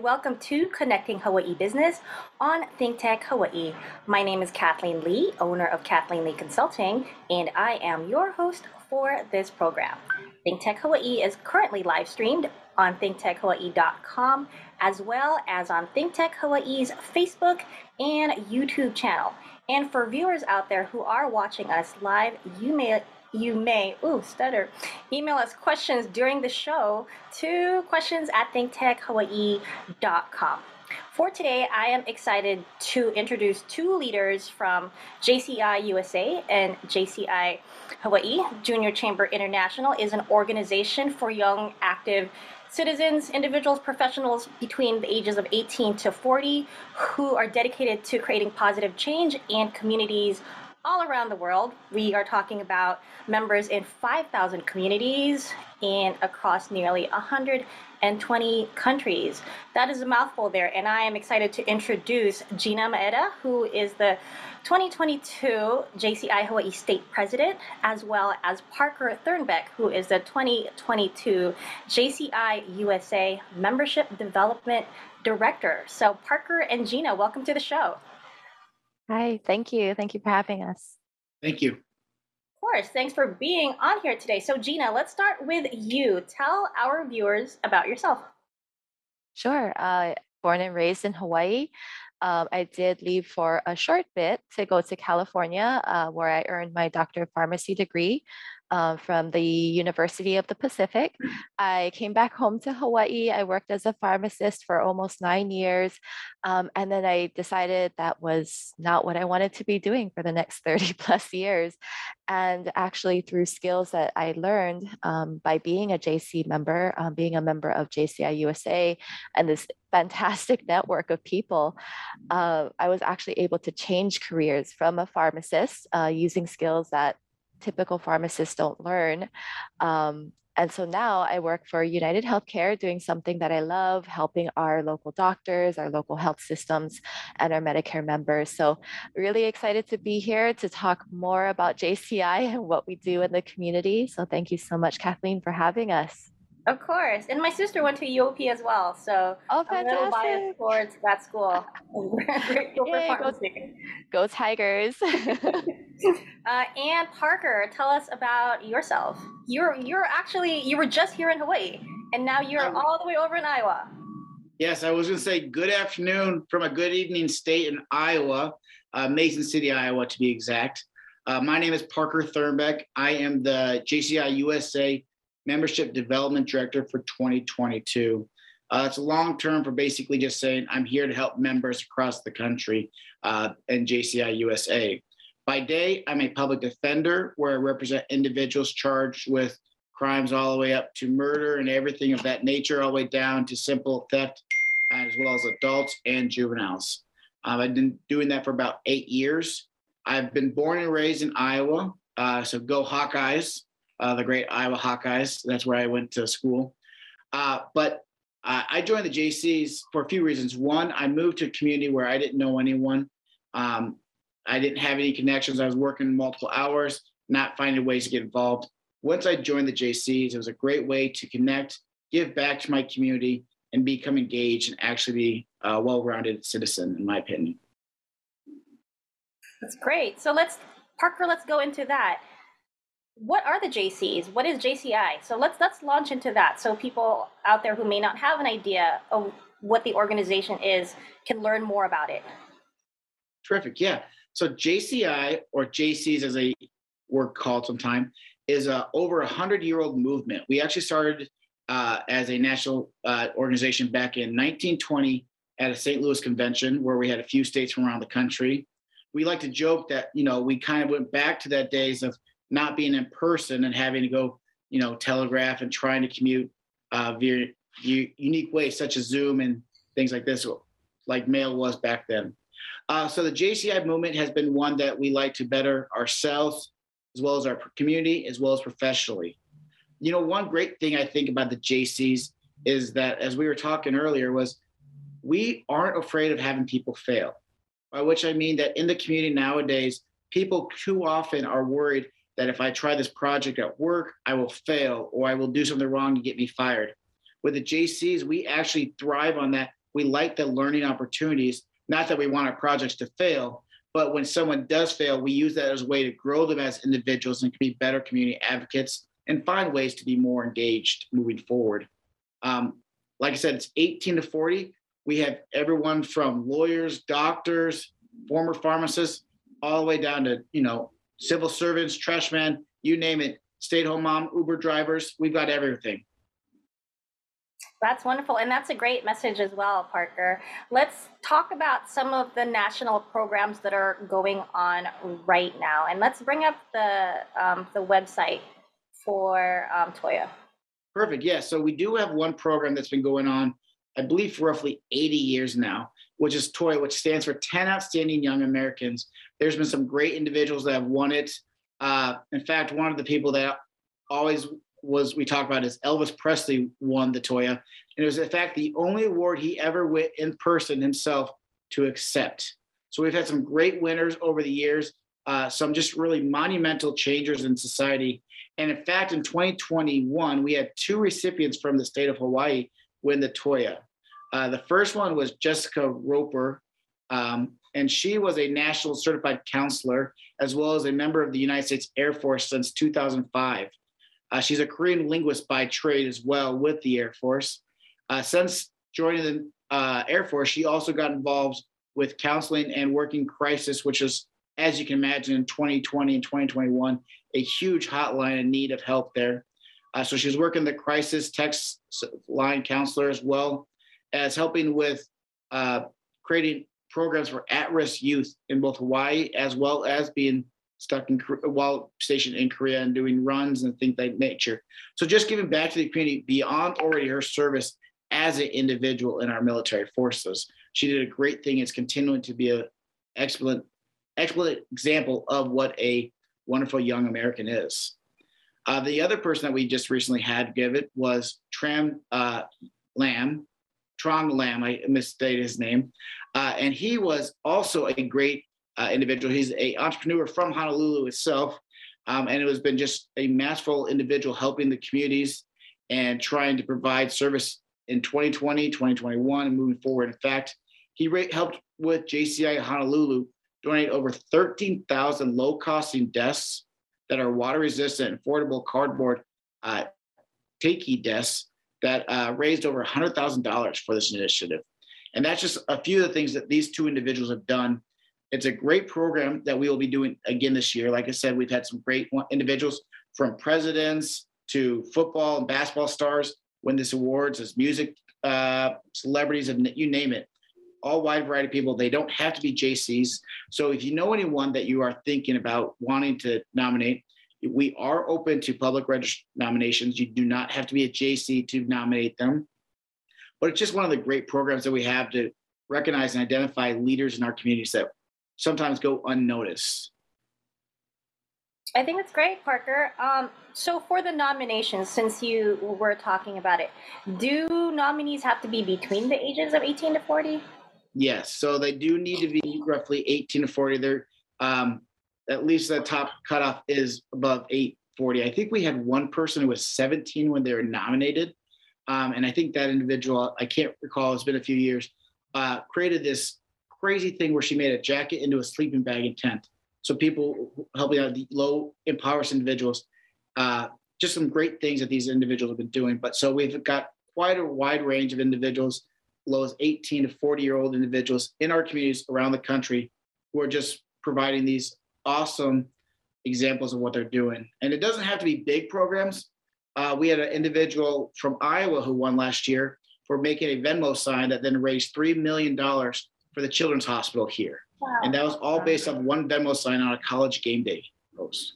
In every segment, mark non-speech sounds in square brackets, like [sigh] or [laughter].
Welcome to Connecting Hawaii Business on ThinkTech Hawaii. My name is Kathleen Lee, owner of Kathleen Lee Consulting, and I am your host for this program. ThinkTech Hawaii is currently live streamed on thinktechhawaii.com as well as on ThinkTech Hawaii's Facebook and YouTube channel. And for viewers out there who are watching us live, you may you may, ooh, stutter, email us questions during the show to questions at thinktechhawaii.com. For today, I am excited to introduce two leaders from JCI USA and JCI Hawaii. Junior Chamber International is an organization for young, active citizens, individuals, professionals between the ages of 18 to 40 who are dedicated to creating positive change and communities all around the world. We are talking about members in 5,000 communities and across nearly 120 countries. That is a mouthful there, and I am excited to introduce Gina Maeda, who is the 2022 JCI Hawaii State President, as well as Parker Thurnbeck, who is the 2022 JCI USA Membership Development Director. So, Parker and Gina, welcome to the show. Hi, thank you. Thank you for having us. Thank you. Of course. Thanks for being on here today. So, Gina, let's start with you. Tell our viewers about yourself. Sure. Uh, born and raised in Hawaii. Um, I did leave for a short bit to go to California, uh, where I earned my doctor of pharmacy degree uh, from the University of the Pacific. I came back home to Hawaii. I worked as a pharmacist for almost nine years. Um, and then I decided that was not what I wanted to be doing for the next [laughs] 30 plus years. And actually, through skills that I learned um, by being a JC member, um, being a member of JCI USA, and this fantastic network of people, uh, I was actually able to change careers from a pharmacist uh, using skills that typical pharmacists don't learn. Um, and so now I work for United Healthcare doing something that I love, helping our local doctors, our local health systems, and our Medicare members. So, really excited to be here to talk more about JCI [laughs] and what we do in the community. So, thank you so much, Kathleen, for having us. Of course. And my sister went to UOP as well. So oh, I'm a little biased towards that school. [laughs] [laughs] Yay, go, go, Tigers. [laughs] uh, and Parker, tell us about yourself. You're you're actually you were just here in Hawaii and now you're um, all the way over in Iowa. Yes, I was going to say good afternoon from a good evening state in Iowa, uh, Mason City, Iowa, to be exact. Uh, my name is Parker Thurnbeck. I am the JCI USA Membership Development Director for 2022. Uh, it's a long term for basically just saying I'm here to help members across the country uh, and JCI USA. By day, I'm a public defender where I represent individuals charged with crimes all the way up to murder and everything of that nature, all the way down to simple theft, as well as adults and juveniles. Um, I've been doing that for about eight years. I've been born and raised in Iowa, uh, so go Hawkeyes uh, the great Iowa Hawkeyes. That's where I went to school. Uh, but uh, I joined the JCs for a few reasons. One, I moved to a community where I didn't know anyone. Um, I didn't have any connections. I was working multiple hours, not finding ways to get involved. Once I joined the JCs, it was a great way to connect, give back to my community, and become engaged and actually be a well-rounded citizen, in my opinion. That's great. So let's, Parker, let's go into that what are the JCs? What is JCI? So let's let's launch into that so people out there who may not have an idea of what the organization is can learn more about it. Terrific. Yeah. So JCI or JCs as a word called sometime is a over a hundred year old movement. We actually started uh, as a national uh, organization back in 1920 at a St. Louis convention where we had a few states from around the country. We like to joke that you know we kind of went back to that days of not being in person and having to go, you know, telegraph and trying to commute uh, via unique ways such as Zoom and things like this, like mail was back then. Uh, so the JCI movement has been one that we like to better ourselves as well as our community as well as professionally. You know, one great thing I think about the JCs is that, as we were talking earlier, was we aren't afraid of having people fail. By which I mean that in the community nowadays, people too often are worried that if I try this project at work, I will fail or I will do something wrong to get me fired. With the JCs, we actually thrive on that. We like the learning opportunities. Not that we want our projects to fail, but when someone does fail, we use that as a way to grow them as individuals and be better community advocates and find ways to be more engaged moving forward. Um, like I said, it's 18 to 40. We have everyone from lawyers, doctors, former pharmacists, all the way down to, you know, civil servants, trash men, you name it, stay at home mom, Uber drivers. We've got everything. That's wonderful. And that's a great message as well, Parker. Let's talk about some of the national programs that are going on right now. And let's bring up the, um, the website for um, Toya. Perfect. Yeah. So we do have one program that's been going on, I believe, for roughly 80 years now, which is TOY, which stands for 10 Outstanding Young Americans. There's been some great individuals that have won it. Uh, in fact, one of the people that always was we talk about is Elvis Presley won the Toya, and it was in fact the only award he ever went in person himself to accept. So we've had some great winners over the years, uh, some just really monumental changers in society. And in fact, in 2021, we had two recipients from the state of Hawaii win the Toya. Uh, the first one was Jessica Roper, um, and she was a national certified counselor as well as a member of the United States Air Force since 2005. Uh, she's a Korean linguist by trade as well with the Air Force. Uh, since joining the uh, Air Force, she also got involved with counseling and working crisis, which is, as you can imagine, in 2020 and 2021, a huge hotline in need of help there. Uh, so she's working the crisis text line counselor as well as helping with uh, creating programs for at-risk youth in both Hawaii as well as being stuck in while stationed in Korea and doing runs and things like nature. So just giving back to the community beyond already her service as an individual in our military forces. She did a great thing. It's continuing to be a excellent, excellent example of what a wonderful young American is. Uh, the other person that we just recently had give it was Tram uh, Lamb, Trong Lam, I misstated his name. Uh, and he was also a great uh, individual. He's a entrepreneur from Honolulu itself, um, and it has been just a masterful individual helping the communities and trying to provide service in 2020, 2021, and moving forward. In fact, he ra- helped with JCI Honolulu donate over 13,000 low-costing desks that are water-resistant, affordable cardboard uh, takey desks that uh, raised over $100,000 for this initiative. And that's just a few of the things that these two individuals have done it's a great program that we will be doing again this year. Like I said, we've had some great individuals from presidents to football and basketball stars win this awards as music uh, celebrities and you name it. All wide variety of people. They don't have to be JCs. So if you know anyone that you are thinking about wanting to nominate, we are open to public nominations. You do not have to be a JC to nominate them. But it's just one of the great programs that we have to recognize and identify leaders in our communities that sometimes go unnoticed. I think it's great, Parker. Um, so for the nominations, since you were talking about it, do nominees have to be between the ages of 18 to 40? Yes, so they do need to be roughly 18 to 40. They're um, at least the top cutoff is above 840. I think we had one person who was 17 when they were nominated. Um, and I think that individual, I can't recall, it's been a few years, uh, created this crazy thing where she made a jacket into a sleeping bag and tent. So people helping out the low impoverished individuals. Uh, just some great things that these individuals have been doing. But so we've got quite a wide range of individuals, low as 18 to 40 year old individuals in our communities around the country who are just providing these awesome examples of what they're doing. And it doesn't have to be big programs. Uh, we had an individual from Iowa who won last year for making a Venmo sign that then raised $3 million for the Children's Hospital here. Wow. And that was all based on one Venmo sign on a college game day post.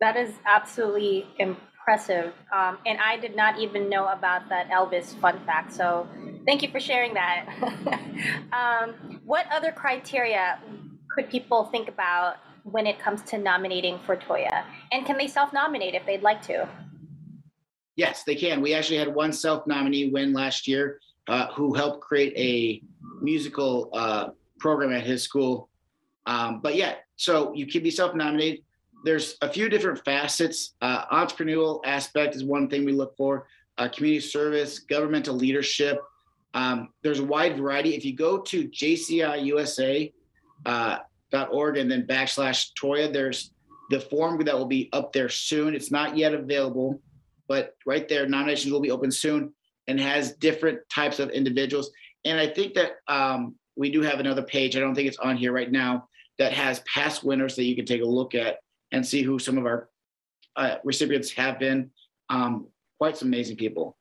That is absolutely impressive. Um, and I did not even know about that Elvis fun fact. So thank you for sharing that. [laughs] um, what other criteria could people think about when it comes to nominating for Toya? And can they self nominate if they'd like to? Yes, they can. We actually had one self nominee win last year uh, who helped create a musical uh, program at his school. Um, but yeah, so you can be self-nominated. There's a few different facets. Uh, entrepreneurial aspect is one thing we look for. uh, community service, governmental leadership. Um, there's a wide variety. If you go to jciusa.org uh, .org and then backslash Toya, there's the form that will be up there soon. It's not yet available, but right there, nominations will be open soon and has different types of individuals. And I think that um, we do have another page. I don't think it's on here right now that has past winners that you can take a look at and see who some of our uh, recipients have been. Um, quite some amazing people.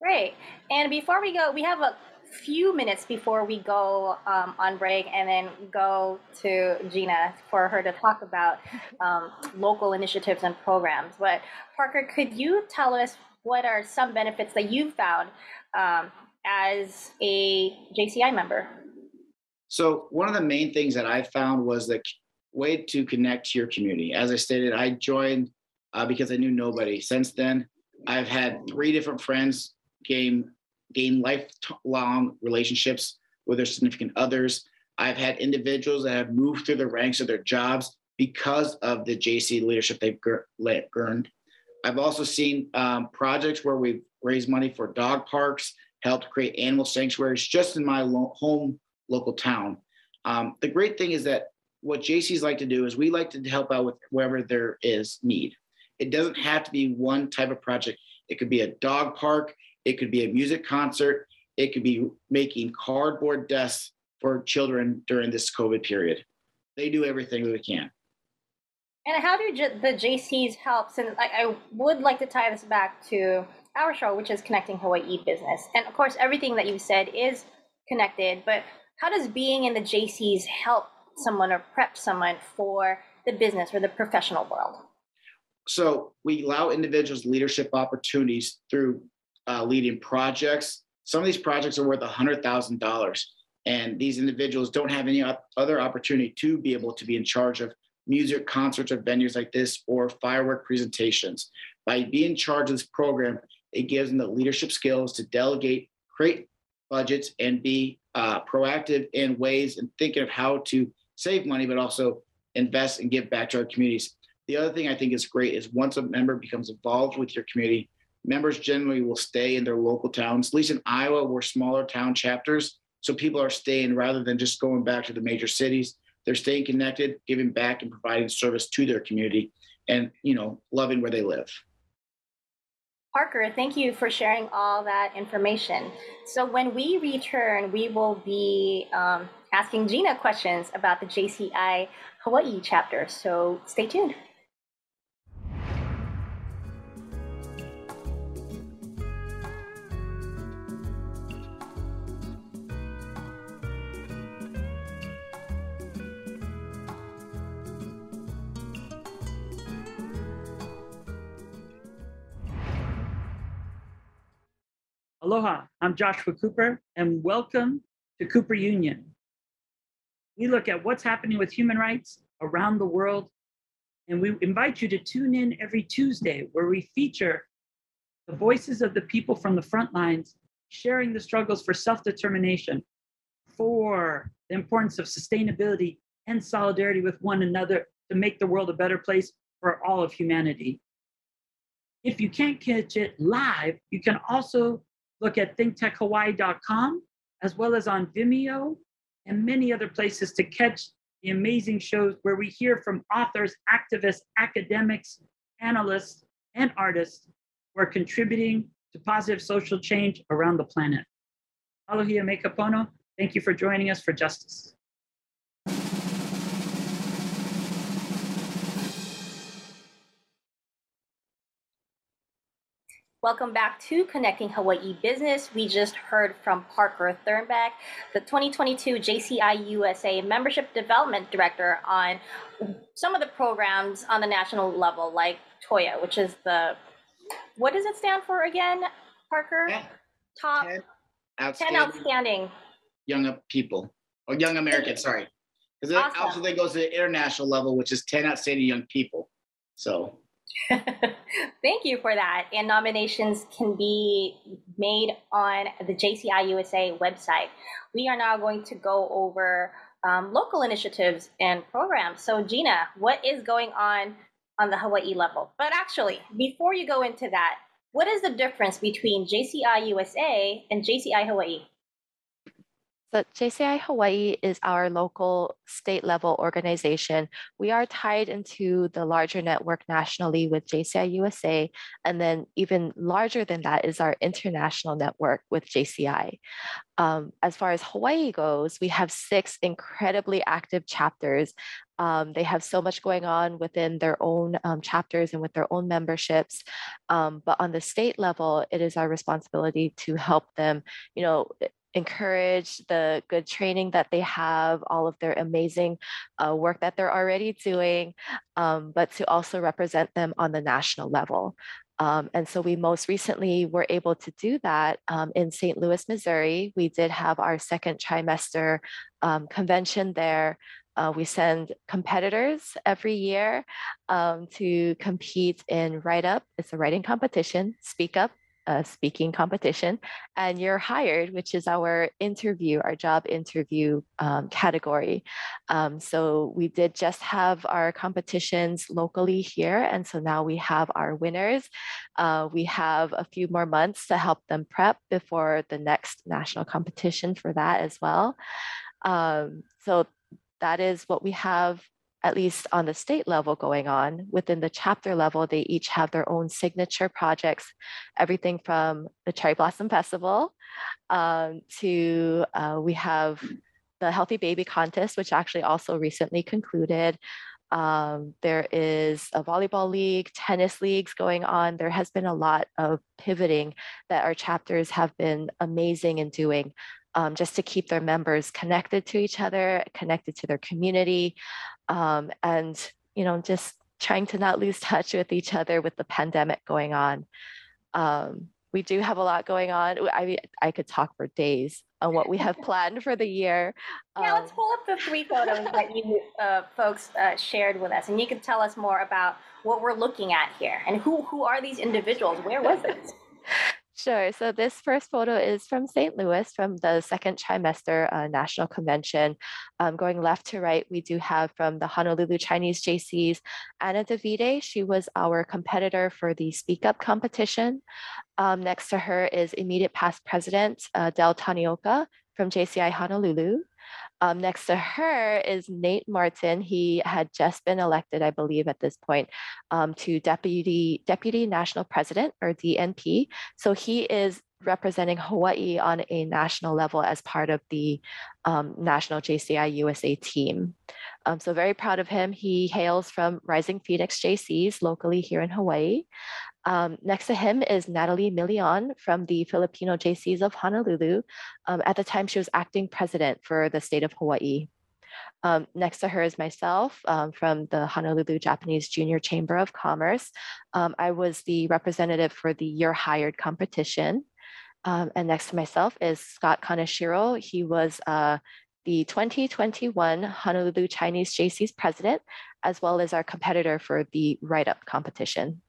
Great. And before we go, we have a few minutes before we go um, on break and then go to Gina for her to talk about um, local initiatives and programs. But Parker, could you tell us what are some benefits that you've found um, as a JCI member? So one of the main things that I found was the way to connect to your community. As I stated, I joined uh, because I knew nobody. Since then, I've had three different friends gain gain lifelong relationships with their significant others. I've had individuals that have moved through the ranks of their jobs because of the JC leadership they've earned. I've also seen um, projects where we've raised money for dog parks, helped create animal sanctuaries just in my lo- home local town. Um, the great thing is that what JCs like to do is we like to help out with wherever there is need. It doesn't have to be one type of project. It could be a dog park, it could be a music concert, it could be making cardboard desks for children during this COVID period. They do everything that they can. And how do the JCs help? And I would like to tie this back to our show, which is Connecting Hawaii Business. And of course, everything that you said is connected, but how does being in the JCs help someone or prep someone for the business or the professional world? So we allow individuals leadership opportunities through uh, leading projects. Some of these projects are worth $100,000, and these individuals don't have any other opportunity to be able to be in charge of music concerts or venues like this or firework presentations. By being in charge of this program, it gives them the leadership skills to delegate, create budgets, and be uh, proactive in ways and thinking of how to save money, but also invest and give back to our communities. The other thing I think is great is once a member becomes involved with your community, members generally will stay in their local towns. At least in Iowa, we're smaller town chapters. So people are staying rather than just going back to the major cities. They're staying connected, giving back and providing service to their community and, you know, loving where they live. Parker, thank you for sharing all that information. So when we return, we will be um, asking Gina questions about the JCI Hawaii chapter. So stay tuned. Aloha, I'm Joshua Cooper, and welcome to Cooper Union. We look at what's happening with human rights around the world, and we invite you to tune in every Tuesday where we feature the voices of the people from the front lines sharing the struggles for self determination, for the importance of sustainability and solidarity with one another to make the world a better place for all of humanity. If you can't catch it live, you can also look at thinktechhawaii.com as well as on Vimeo and many other places to catch the amazing shows where we hear from authors, activists, academics, analysts, and artists who are contributing to positive social change around the planet. Aloha me kapono. Thank you for joining us for justice. Welcome back to Connecting Hawaii Business. We just heard from Parker Thurnbeck, the 2022 JCI USA Membership Development Director, on some of the programs on the national level, like TOYA, which is the what does it stand for again, Parker? Yeah. Top 10 outstanding, 10 outstanding young people or young Americans, sorry. Because awesome. it also then goes to the international level, which is 10 outstanding young people. So [laughs] Thank you for that. And nominations can be made on the JCI USA website. We are now going to go over um, local initiatives and programs. So, Gina, what is going on on the Hawaii level? But actually, before you go into that, What is the difference between JCI USA and JCI Hawaii? So JCI Hawaii is our local state level organization. We are tied into the larger network nationally with JCI USA. And then even larger than that is our international network with JCI. Um, as far as Hawaii goes, we have six incredibly active chapters. Um, they have so much going on within their own um, chapters and with their own memberships. Um, but on the state level, it is our responsibility to help them, you know, encourage the good training that they have, all of their amazing uh, work that they're already doing, um, but to also represent them on the national level. Um, and so we most recently were able to do that um, in St. Louis, Missouri. We did have our second trimester um, convention there. Uh, we send competitors every year um, to compete in Write Up. It's a writing competition, Speak Up, speaking competition, and you're hired, which is our interview, our job interview um, category. Um, so we did just have our competitions locally here, and so now we have our winners. Uh, we have a few more months to help them prep before the next national competition for that as well. Um, so that is what we have at least on the state level going on. Within the chapter level, they each have their own signature projects, everything from the Cherry Blossom Festival um, to uh, we have the Healthy Baby Contest, which actually also recently concluded. Um, there is a volleyball league, tennis leagues going on. There has been a lot of pivoting that our chapters have been amazing in doing um, just to keep their members connected to each other, connected to their community, um, and you know just trying to not lose [laughs] touch with each other with the pandemic going on. Um, we do have a lot going on. I I could talk for days on what we have [laughs] planned for the year. Yeah, let's um, pull up the three photos that you uh, folks uh, shared with us, and you can tell us more about what we're looking at here and who who are these individuals? Where was this? [laughs] Sure. So this first photo is from St. Louis from the second trimester uh, national convention. Um, going left to right, we do have from the Honolulu Chinese JCs, Anna Davide. She was our competitor for the Speak Up competition. Um, next to her is immediate past president, uh, Del Tanioka from JCI Honolulu. Um, next to her is Nate Martin. He had just been elected, I believe, at this point, um, to deputy deputy national president or DNP. So he is representing Hawaii on a national level as part of the um, national JCI USA team. Um, so very proud of him. He hails from Rising Phoenix JCs locally here in Hawaii. Um, next to him is Natalie Milian from the Filipino JCs of Honolulu. Um, at the time, she was acting president for the state of Hawaii. Um, next to her is myself um, from the Honolulu Japanese Junior Chamber of Commerce. Um, I was the representative for the You're Hired competition. Um, and next to myself is Scott Kaneshiro. He was uh, the 2021 Honolulu Chinese JC's president, as well as our competitor for the Write Up competition.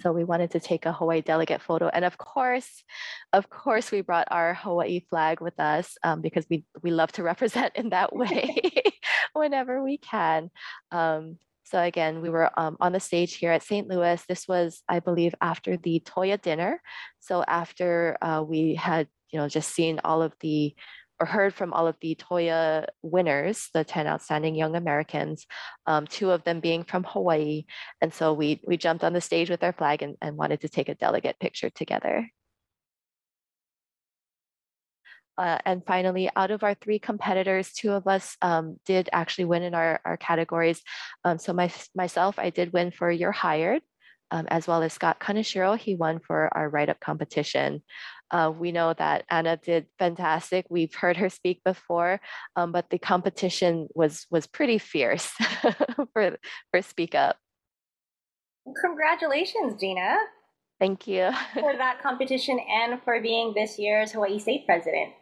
So we wanted to take a Hawaii delegate photo. And of course, of course, we brought our Hawaii flag with us um, because we, we love to [laughs] represent in that way [laughs] whenever we can. Um, so again, we were um, on the stage here at St. Louis. This was, I believe, after the Toya dinner. So after uh, we had, you know, just seen all of the or heard from all of the Toya winners, the 10 outstanding young Americans, um, two of them being from Hawaii. And so we, we jumped on the stage with our flag and, and wanted to take a delegate picture together. Uh, and finally, out of our three competitors, two of us um, did actually win in our, our categories. Um, so my, myself, I did win for You're Hired, um, as well as Scott Kaneshiro. He won for our write-up competition. Uh, we know that Anna did fantastic. We've heard her speak before, um, but the competition was was pretty fierce [laughs] for for Speak Up. Congratulations, Gina. Thank you. for [laughs] that competition and for being this year's Hawaii State President.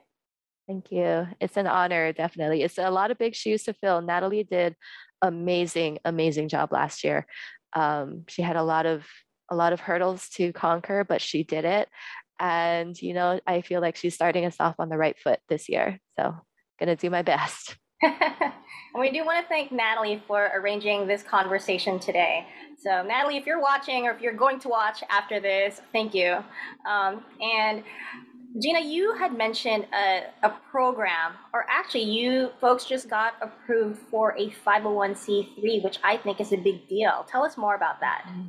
Thank you. It's an honor, definitely. It's a lot of big shoes to fill. Natalie did amazing, amazing job last year. Um, she had a lot of a lot of hurdles to conquer, but she did it. And, you know, I feel like she's starting us off on the right foot this year. So, going to do my best. [laughs] and we do want to thank Natalie for arranging this conversation today. So, Natalie, if you're watching or if you're going to watch after this, thank you. Um, and Gina, you had mentioned a, a, program, or actually, you folks just got approved for a 501c3, which I think is a big deal. Tell us more about that. Mm-hmm.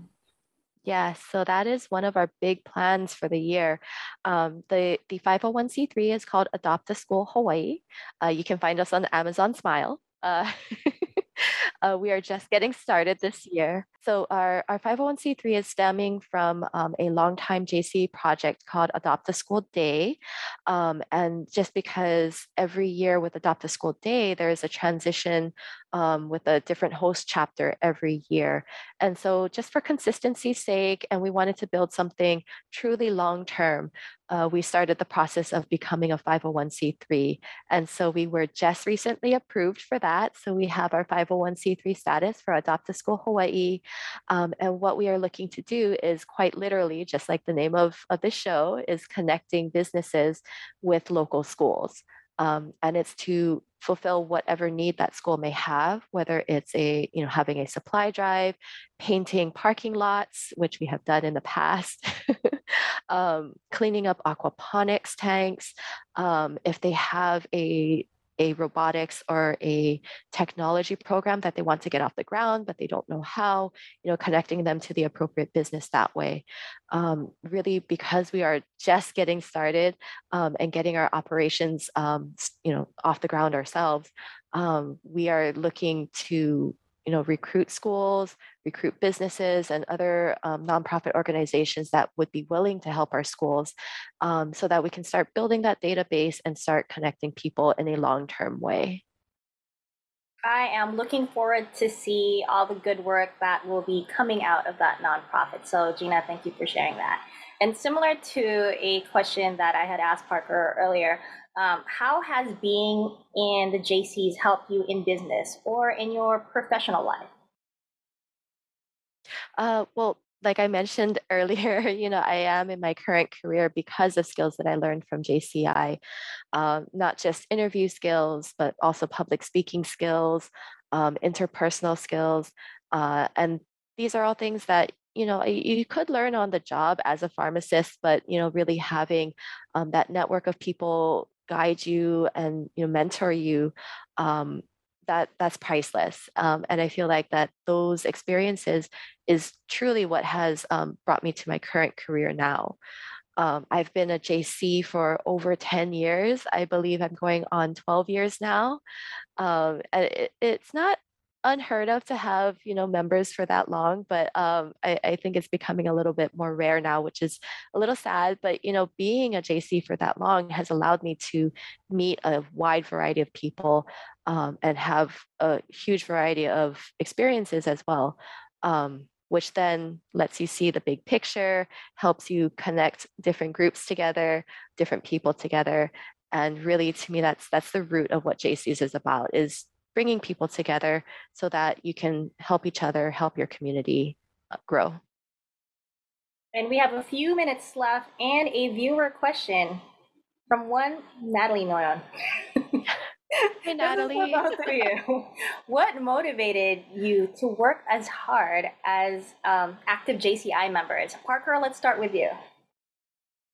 Yes, so that is one of our big plans for the year. Um, the, the 501c3 is called Adopt a School Hawaii. Uh, you can find us on Amazon Smile. Uh, [laughs] [laughs] uh, we are just getting started this year. So our, our 501c3 is stemming from um, a longtime JC project called Adopt a School Day. Um, and just because every year with Adopt a School Day, there is a transition um, with a different host chapter every year. And so just for consistency's sake, and we wanted to build something truly long-term, uh, we started the process of becoming a 501c3. And so we were just recently approved for that. So we have our 501c3 status for Adopt a School Hawaii. Um, and what we are looking to do is quite literally, just like the name of, of the show, is connecting businesses with local schools. Um, and it's to fulfill whatever need that school may have, whether it's a, you know, having a supply drive, painting parking lots, which we have done in the past, [laughs] um, cleaning up aquaponics tanks, um, if they have a a robotics or a technology program that they want to get off the ground, but they don't know how, you know, connecting them to the appropriate business that way. Um, really, because we are just getting started um, and getting our operations, um, you know, off the ground ourselves, um, we are looking to you know, recruit schools, recruit businesses and other um, nonprofit organizations that would be willing to help our schools um, so that we can start building that database and start connecting people in a long-term way. I am looking forward to see all the good work that will be coming out of that nonprofit. So Gina, thank you for sharing that. And similar to a question that I had asked Parker earlier, um, how has being in the JCs helped you in business or in your professional life? Uh, well, like I mentioned [laughs] earlier, you know, I am in my current career because of skills that I learned from JCI, um, not just interview skills, but also public speaking skills, um, interpersonal skills. Uh, and these are all things that you know you could learn on the job as a pharmacist but you know really having um, that network of people guide you and you know mentor you um, that that's priceless um, and i feel like that those experiences is truly what has um, brought me to my current career now. Um, i've been a jc for over 10 years. I believe i'm going on 12 years now. Um, and it, it's not unheard of to have you know members for that long but um, I, I, think it's becoming a little bit more rare now which is a little sad but you know being a jc for that long has allowed me to meet a wide variety of people um, and have a huge variety of experiences as well um, which then lets you see the big picture helps you connect different groups together different people together and really to me that's that's the root of what jcs is about is bringing people together so that you can help each other, help your community uh, grow. And we have a few minutes left and a viewer question from one Natalie Noyon. [laughs] Hey, Natalie. you. [laughs] What motivated you to work as hard as um, active JCI members? Parker, let's start with you.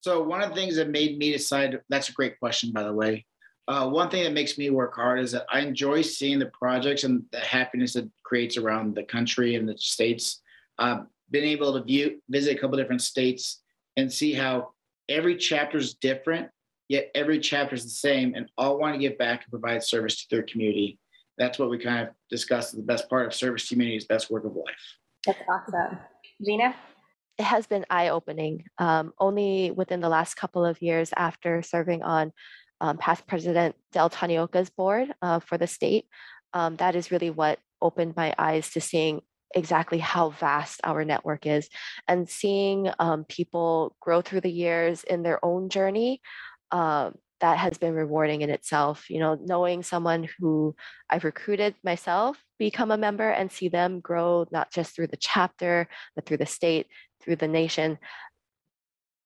So, one of the things that made me decide that's a great question, by the way. Uh, one thing that makes me work hard is that I enjoy seeing the projects and the happiness it creates around the country and the states. Uh, been able to view, visit a couple different states and see how every chapter is different, yet every chapter is the same, and all want to give back and provide service to their community. That's what we kind of discussed. The best part of service to community is best work of life. That's awesome, Gina. It has been eye opening. Um, only within the last couple of years after serving on um, past President Del Tanioka's board uh, for the state. Um, that is really what opened my eyes to seeing exactly how vast our network is and seeing um, people grow through the years in their own journey uh, that has been rewarding in itself you know knowing someone who i've recruited myself become a member and see them grow not just through the chapter but through the state through the nation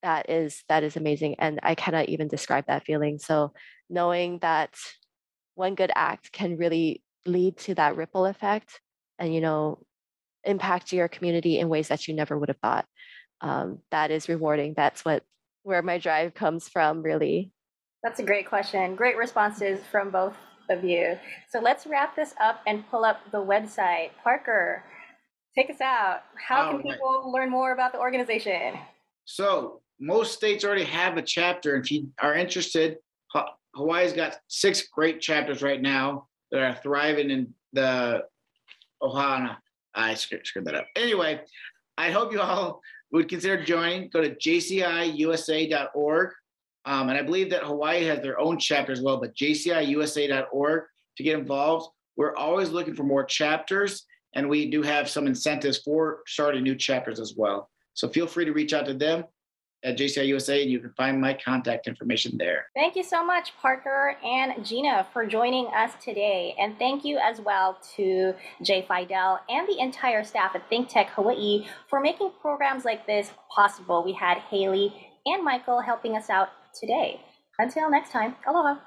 that is that is amazing and i cannot even describe that feeling so knowing that one good act can really lead to that ripple effect and, you know, impact your community in ways that you never would have thought. Um, that is rewarding. That's what where my drive comes from, really. That's a great question. Great responses from both of you. So let's wrap this up and pull up the website. Parker, take us out. How can All right. people learn more about the organization? So most states already have a chapter. If you are interested, Hawaii's got six great chapters right now that are thriving in the Ohana. I screwed, screwed that up. Anyway, I hope you all would consider joining. Go to jciusa.org. Um, and I believe that Hawaii has their own chapter as well, but jciusa.org to get involved. We're always looking for more chapters, and we do have some incentives for starting new chapters as well. So feel free to reach out to them at JCI USA, and you can find my contact information there. Thank you so much, Parker and Gina, for joining us today. And thank you as well to Jay Fidel and the entire staff at Think Tech Hawaii for making programs like this possible. We had Haley and Michael helping us out today. Until next time, aloha.